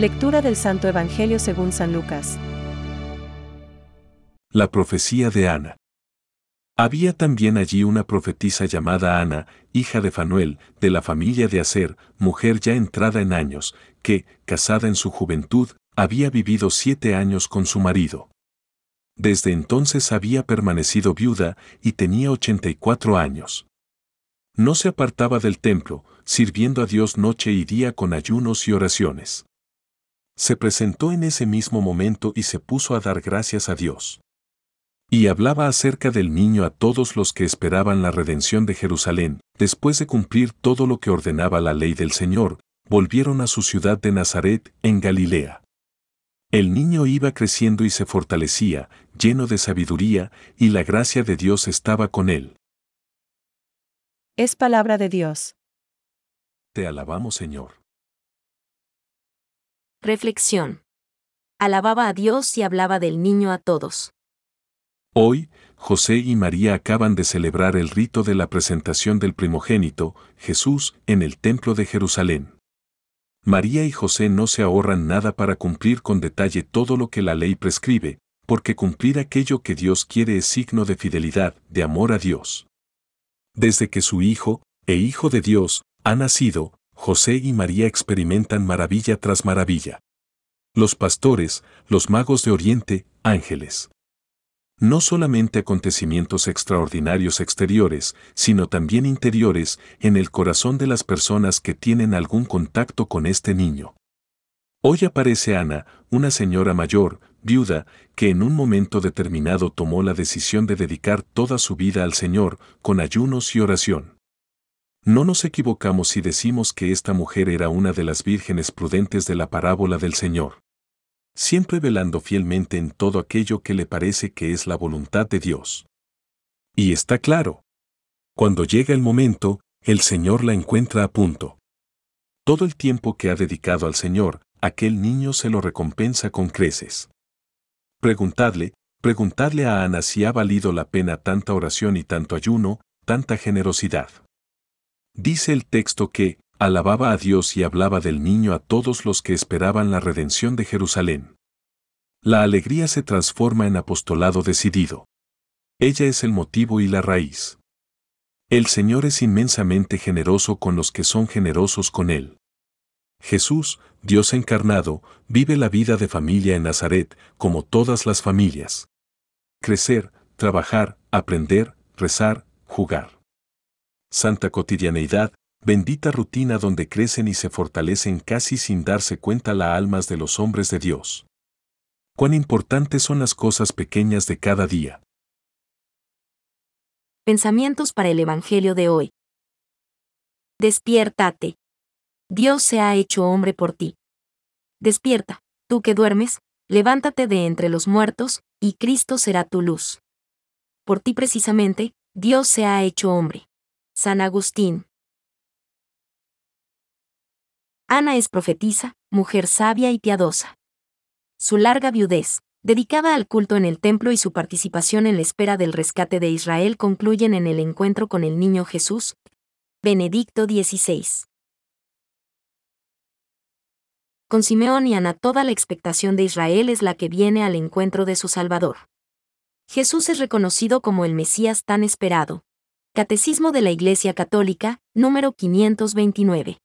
Lectura del Santo Evangelio según San Lucas. La profecía de Ana. Había también allí una profetisa llamada Ana, hija de Fanuel, de la familia de Aser, mujer ya entrada en años, que, casada en su juventud, había vivido siete años con su marido. Desde entonces había permanecido viuda y tenía 84 años. No se apartaba del templo, sirviendo a Dios noche y día con ayunos y oraciones. Se presentó en ese mismo momento y se puso a dar gracias a Dios. Y hablaba acerca del niño a todos los que esperaban la redención de Jerusalén, después de cumplir todo lo que ordenaba la ley del Señor, volvieron a su ciudad de Nazaret, en Galilea. El niño iba creciendo y se fortalecía, lleno de sabiduría, y la gracia de Dios estaba con él. Es palabra de Dios. Te alabamos, Señor. Reflexión. Alababa a Dios y hablaba del niño a todos. Hoy, José y María acaban de celebrar el rito de la presentación del primogénito, Jesús, en el templo de Jerusalén. María y José no se ahorran nada para cumplir con detalle todo lo que la ley prescribe, porque cumplir aquello que Dios quiere es signo de fidelidad, de amor a Dios. Desde que su Hijo, e Hijo de Dios, ha nacido, José y María experimentan maravilla tras maravilla. Los pastores, los magos de Oriente, ángeles no solamente acontecimientos extraordinarios exteriores, sino también interiores en el corazón de las personas que tienen algún contacto con este niño. Hoy aparece Ana, una señora mayor, viuda, que en un momento determinado tomó la decisión de dedicar toda su vida al Señor, con ayunos y oración. No nos equivocamos si decimos que esta mujer era una de las vírgenes prudentes de la parábola del Señor siempre velando fielmente en todo aquello que le parece que es la voluntad de Dios. Y está claro. Cuando llega el momento, el Señor la encuentra a punto. Todo el tiempo que ha dedicado al Señor, aquel niño se lo recompensa con creces. Preguntadle, preguntadle a Ana si ha valido la pena tanta oración y tanto ayuno, tanta generosidad. Dice el texto que, alababa a Dios y hablaba del niño a todos los que esperaban la redención de Jerusalén. La alegría se transforma en apostolado decidido. Ella es el motivo y la raíz. El Señor es inmensamente generoso con los que son generosos con Él. Jesús, Dios encarnado, vive la vida de familia en Nazaret, como todas las familias. Crecer, trabajar, aprender, rezar, jugar. Santa cotidianeidad, bendita rutina donde crecen y se fortalecen casi sin darse cuenta las almas de los hombres de Dios. Cuán importantes son las cosas pequeñas de cada día. Pensamientos para el Evangelio de hoy. Despiértate. Dios se ha hecho hombre por ti. Despierta, tú que duermes, levántate de entre los muertos, y Cristo será tu luz. Por ti precisamente, Dios se ha hecho hombre. San Agustín. Ana es profetisa, mujer sabia y piadosa. Su larga viudez, dedicada al culto en el templo y su participación en la espera del rescate de Israel concluyen en el encuentro con el niño Jesús. Benedicto XVI. Con Simeón y Ana toda la expectación de Israel es la que viene al encuentro de su Salvador. Jesús es reconocido como el Mesías tan esperado. Catecismo de la Iglesia Católica, número 529.